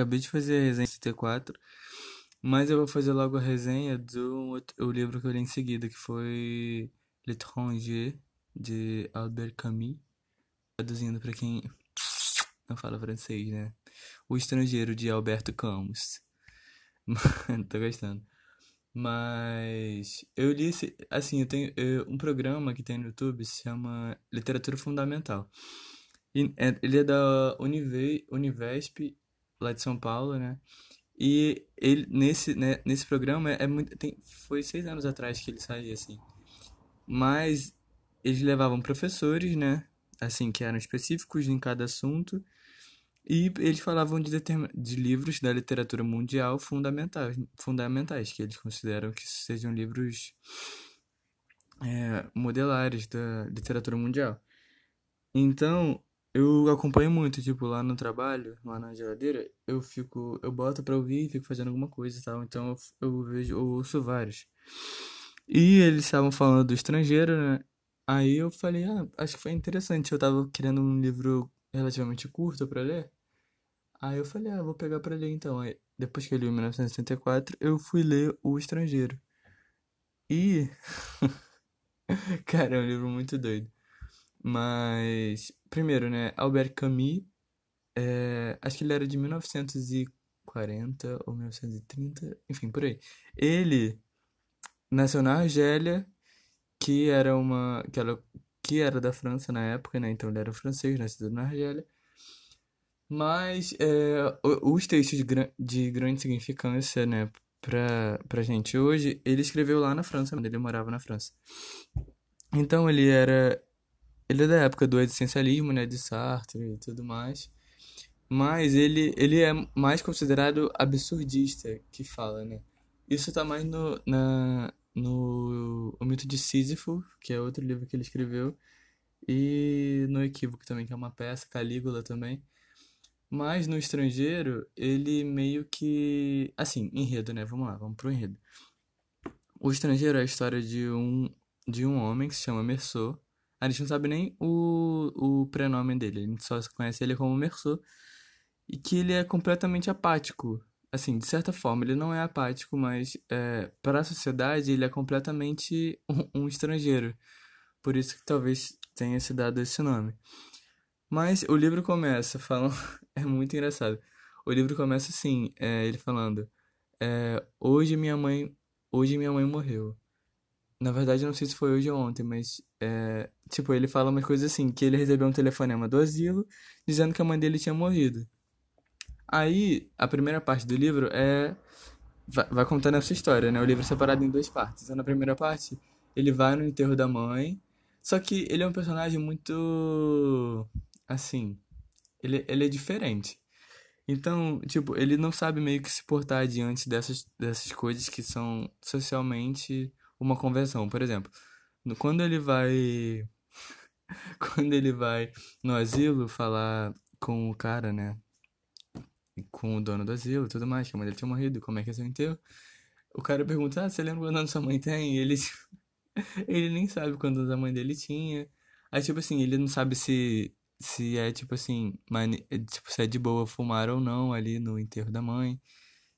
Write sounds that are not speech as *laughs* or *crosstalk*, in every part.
acabei de fazer a resenha 64, mas eu vou fazer logo a resenha do o livro que eu li em seguida, que foi L'étranger, de Albert Camus, traduzindo para quem não fala francês, né? O Estrangeiro, de Alberto Camus. *laughs* Tô gostando. Mas eu li esse, assim, eu tenho eu, um programa que tem no YouTube se chama Literatura Fundamental. E, é, ele é da Unive, Univesp, lá de São Paulo, né? E ele nesse, né, nesse programa é muito tem, foi seis anos atrás que ele saiu assim. Mas eles levavam professores, né? Assim, que eram específicos em cada assunto e eles falavam de, de livros da literatura mundial fundamentais, fundamentais, que eles consideram que sejam livros é, modelares da literatura mundial. Então, eu acompanho muito, tipo, lá no trabalho, lá na geladeira, eu fico, eu boto pra ouvir, fico fazendo alguma coisa e tal, então eu, eu vejo, eu ouço vários. E eles estavam falando do estrangeiro, né? Aí eu falei, ah, acho que foi interessante, eu tava querendo um livro relativamente curto para ler. Aí eu falei, ah, vou pegar para ler então. Aí, depois que eu li o 1974, eu fui ler O Estrangeiro. E. *laughs* Cara, é um livro muito doido. Mas. Primeiro, né? Albert Camus. É, acho que ele era de 1940 ou 1930. Enfim, por aí. Ele nasceu na Argélia, que era uma. Que era, que era da França na época, né? Então ele era francês, nascido na Argélia. Mas é, os textos de, de grande significância, né, pra, pra gente hoje, ele escreveu lá na França, ele morava na França. Então ele era. Ele é da época do existencialismo, né, de Sartre e tudo mais. Mas ele, ele é mais considerado absurdista, que fala, né? Isso tá mais no, na, no O Mito de Sísifo, que é outro livro que ele escreveu, e no Equívoco também, que é uma peça, Calígula também. Mas no estrangeiro, ele meio que. Assim, enredo, né? Vamos lá, vamos pro enredo. O estrangeiro é a história de um, de um homem que se chama Merceau. A gente não sabe nem o, o prenome dele, a gente só conhece ele como Merceau. E que ele é completamente apático. Assim, de certa forma, ele não é apático, mas é, para a sociedade ele é completamente *laughs* um, um estrangeiro. Por isso que talvez tenha se dado esse nome. Mas o livro começa falando. *laughs* é muito engraçado. O livro começa assim, é, ele falando. É, hoje minha mãe. Hoje minha mãe morreu. Na verdade, não sei se foi hoje ou ontem, mas. É, tipo, ele fala umas coisas assim, que ele recebeu um telefonema do asilo dizendo que a mãe dele tinha morrido. Aí, a primeira parte do livro é. Vai, vai contando essa história, né? O livro é separado em duas partes. Então, na primeira parte, ele vai no enterro da mãe. Só que ele é um personagem muito assim, ele, ele é diferente. Então, tipo, ele não sabe meio que se portar diante dessas, dessas coisas que são socialmente uma convenção. Por exemplo, quando ele vai. *laughs* quando ele vai no asilo falar com o cara, né? Com o dono do asilo e tudo mais, que a mãe dele tinha morrido, como é que é seu enterro? O cara pergunta, ah, você lembra quando sua mãe tem? E ele, *laughs* ele nem sabe quando a mãe dele tinha. Aí, tipo assim, ele não sabe se se é tipo assim, tipo, se é de boa fumar ou não ali no enterro da mãe.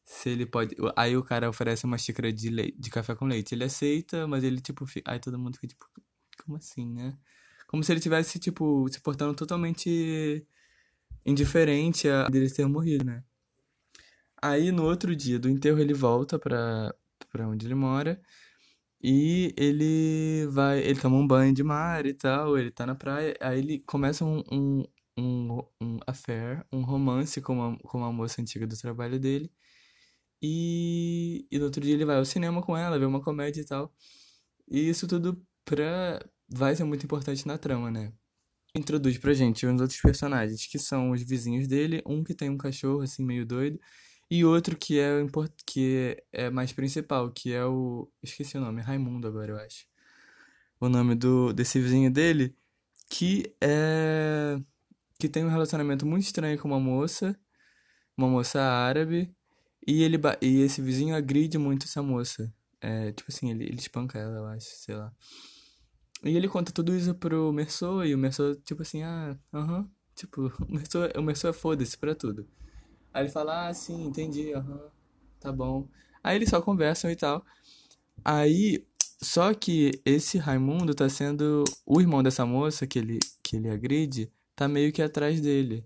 Se ele pode. Aí o cara oferece uma xícara de, leite, de café com leite. Ele aceita, mas ele, tipo, fica... aí todo mundo fica tipo, como assim, né? Como se ele tivesse, tipo, se portando totalmente indiferente a dele ter morrido, né? Aí no outro dia do enterro ele volta pra, pra onde ele mora. E ele vai, ele toma um banho de mar e tal, ele tá na praia, aí ele começa um, um, um, um affair, um romance com uma, com uma moça antiga do trabalho dele. E, e no outro dia ele vai ao cinema com ela, vê uma comédia e tal. E isso tudo pra, vai ser muito importante na trama, né? Introduz pra gente uns outros personagens, que são os vizinhos dele, um que tem um cachorro assim meio doido, e outro que é, que é mais principal, que é o. Esqueci o nome, Raimundo agora, eu acho. O nome do, desse vizinho dele, que é. que tem um relacionamento muito estranho com uma moça, uma moça árabe, e, ele, e esse vizinho agride muito essa moça. É, tipo assim, ele, ele espanca ela, eu acho, sei lá. E ele conta tudo isso pro Merceau, e o Merceau, tipo assim, ah, aham. Uh -huh. Tipo, *laughs* o Merceau, o Merceau é foda-se pra tudo. Aí ele fala, ah, sim, entendi, aham, tá bom. Aí eles só conversam e tal. Aí, só que esse Raimundo tá sendo. O irmão dessa moça que ele, que ele agride, tá meio que atrás dele.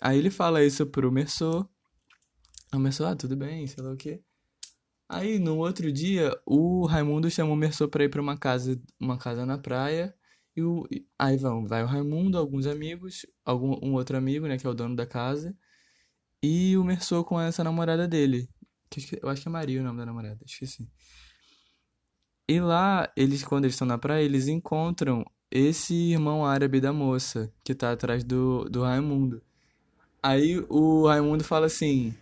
Aí ele fala isso pro Merceau. Merceau, ah, tudo bem, sei lá o quê. Aí, no outro dia, o Raimundo chamou o Merceau pra ir pra uma casa, uma casa na praia. E o, aí vão, vai o Raimundo, alguns amigos, algum, um outro amigo, né, que é o dono da casa. E o Merceau com essa namorada dele. Que eu acho que é Maria o nome da namorada, esqueci. E lá, eles, quando eles estão na praia, eles encontram esse irmão árabe da moça, que tá atrás do, do Raimundo. Aí o Raimundo fala assim: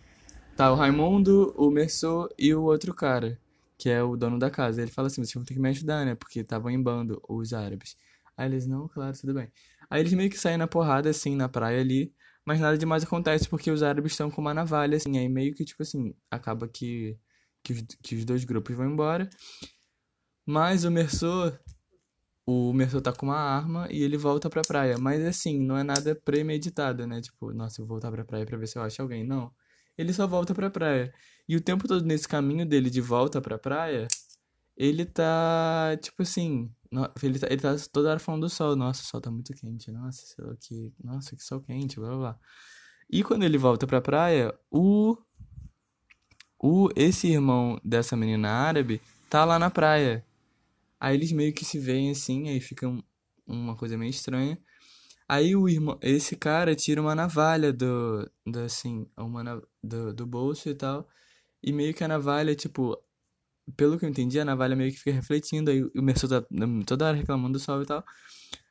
tá o Raimundo, o Merceau e o outro cara, que é o dono da casa. Ele fala assim: vocês vão ter que me ajudar, né? Porque estavam em bando os árabes. Aí eles: não, claro, tudo bem. Aí eles meio que saem na porrada, assim, na praia ali. Mas nada demais acontece porque os árabes estão com uma navalha, assim. Aí meio que, tipo assim, acaba que, que, os, que os dois grupos vão embora. Mas o Merceau, o Merceau tá com uma arma e ele volta pra praia. Mas assim, não é nada premeditado, né? Tipo, nossa, eu vou voltar pra praia pra ver se eu acho alguém. Não. Ele só volta pra praia. E o tempo todo nesse caminho dele de volta pra praia, ele tá, tipo assim, ele tá, ele tá toda hora falando do sol. Nossa, o sol tá muito quente. Nossa, sei lá que, nossa, que sol quente, blá blá blá. E quando ele volta pra praia, o, o esse irmão dessa menina árabe tá lá na praia. Aí eles meio que se veem assim, aí fica um- uma coisa meio estranha. Aí o irmão, esse cara tira uma navalha do, do assim, uma na- do, do bolso e tal. E meio que a navalha, tipo, pelo que eu entendi, a navalha meio que fica refletindo. Aí o Merceau tá toda hora reclamando do sol e tal.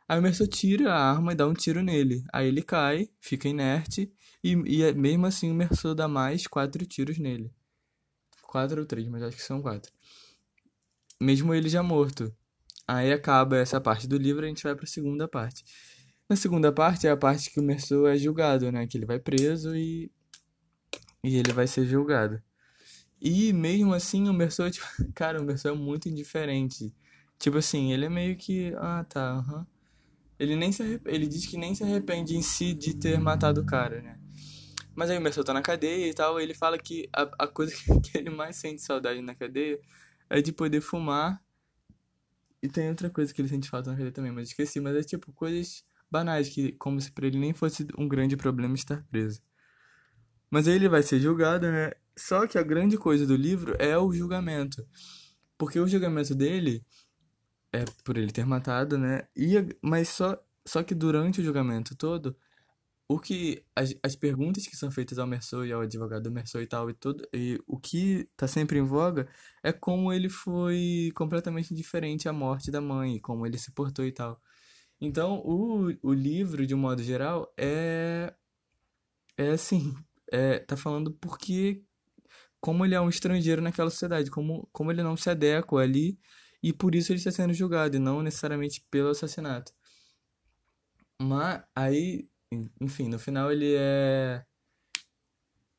Aí o Merceau tira a arma e dá um tiro nele. Aí ele cai, fica inerte. E, e é- mesmo assim o Merceau dá mais quatro tiros nele. Quatro ou três, mas acho que são quatro. Mesmo ele já morto. Aí acaba essa parte do livro e a gente vai pra segunda parte. Na segunda parte é a parte que o Merceau é julgado, né? Que ele vai preso e, e ele vai ser julgado. E mesmo assim o Merceau, *laughs* tipo, cara, o Merceau é muito indiferente. Tipo assim, ele é meio que, ah, tá. Ele nem se arrep... ele diz que nem se arrepende em si de ter matado o cara, né? Mas aí o Merceau tá na cadeia e tal, ele fala que a, a coisa *laughs* que ele mais sente saudade na cadeia é de poder fumar e tem outra coisa que ele sente falta na cadeia também, mas esqueci. Mas é tipo coisas banais, que como se pra ele nem fosse um grande problema estar preso. Mas aí ele vai ser julgado, né? Só que a grande coisa do livro é o julgamento. Porque o julgamento dele é por ele ter matado, né? E, mas só, só que durante o julgamento todo, o que as, as perguntas que são feitas ao Merceau e ao advogado do Merceau e tal e tudo e o que tá sempre em voga é como ele foi completamente diferente à morte da mãe, como ele se portou e tal. Então, o, o livro, de um modo geral, é é assim, é, tá falando porque como ele é um estrangeiro naquela sociedade, como como ele não se adequa ali e por isso ele está sendo julgado e não necessariamente pelo assassinato. Mas aí, en- enfim, no final ele é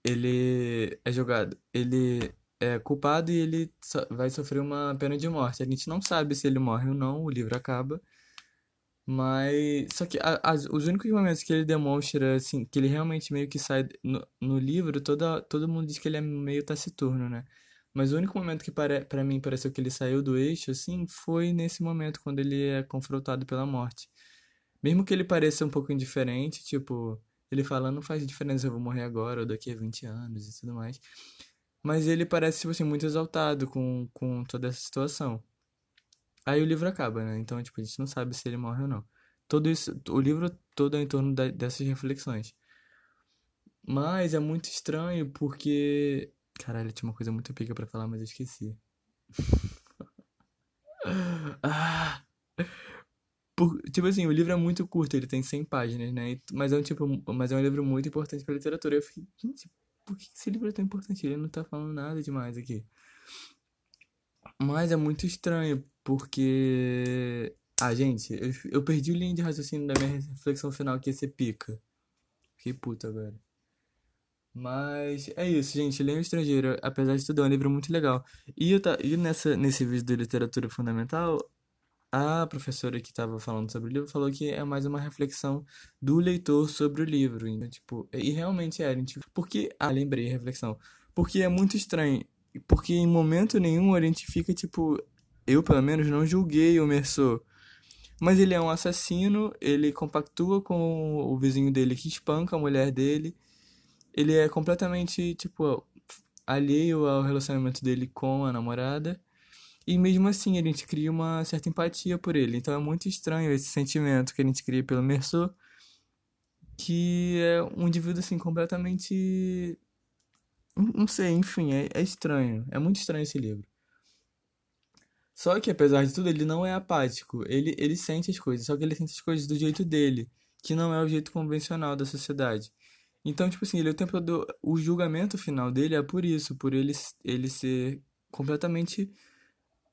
ele é julgado. Ele é culpado e ele vai sofrer uma pena de morte. A gente não sabe se ele morre ou não, o livro acaba. Mas. Só que a- os únicos momentos que ele demonstra, assim, que ele realmente meio que sai. No, no livro, toda, todo mundo diz que ele é meio taciturno, né? Mas o único momento que pare, pra mim pareceu que ele saiu do eixo, assim, foi nesse momento, quando ele é confrontado pela morte. Mesmo que ele pareça um pouco indiferente, tipo, ele fala, não faz diferença eu vou morrer agora ou daqui a 20 anos e tudo mais. Mas ele parece, tipo assim, muito exaltado com, com toda essa situação. Aí o livro acaba, né? Então, tipo, a gente não sabe se ele morre ou não. Todo isso, o livro todo é em torno da- dessas reflexões. Mas é muito estranho porque. Caralho, tinha uma coisa muito pica pra falar, mas eu esqueci. *laughs* Ah! Por- tipo assim, o livro é muito curto, ele tem 100 páginas, né? Mas é um tipo, mas é um livro muito importante pra literatura. Eu fiquei, gente, por que esse livro é tão importante? Ele não tá falando nada demais aqui. Mas é muito estranho, porque. Ah, gente, eu, eu perdi o linha de raciocínio da minha reflexão final que ia ser pica. Fiquei puto agora. Mas é isso, gente. O Estrangeiro, apesar de tudo, é um livro muito legal. E, eu tá, e nessa, nesse vídeo de literatura fundamental, a professora que estava falando sobre o livro falou que é mais uma reflexão do leitor sobre o livro. Então, tipo, e realmente era. Tipo, porque. Ah, lembrei a reflexão. Porque é muito estranho. Porque em momento nenhum a gente fica, tipo. Eu, pelo menos, não julguei o Merceau. Mas ele é um assassino, ele compactua com o vizinho dele que espanca a mulher dele. Ele é completamente, tipo, alheio ao relacionamento dele com a namorada. E mesmo assim, a gente cria uma certa empatia por ele. Então é muito estranho esse sentimento que a gente cria pelo Merceau, que é um indivíduo assim completamente não sei, enfim, é, é estranho. É muito estranho esse livro. Só que, apesar de tudo, ele não é apático. Ele, ele sente as coisas, só que ele sente as coisas do jeito dele, que não é o jeito convencional da sociedade. Então, tipo assim, ele o tempo. O julgamento final dele é por isso, por ele, ele ser completamente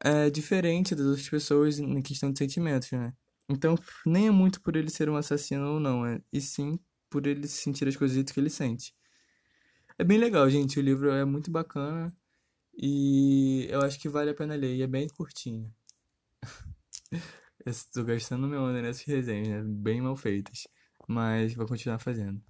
é, diferente das outras pessoas na questão de sentimentos, né? Então, nem é muito por ele ser um assassino ou não, é, e sim por ele sentir as coisas que ele sente. É bem legal, gente. O livro é muito bacana e eu acho que vale a pena ler. E é bem curtinho. *laughs* Estou gastando meu ano nessas resenhas, né? bem mal feitas. Mas vou continuar fazendo.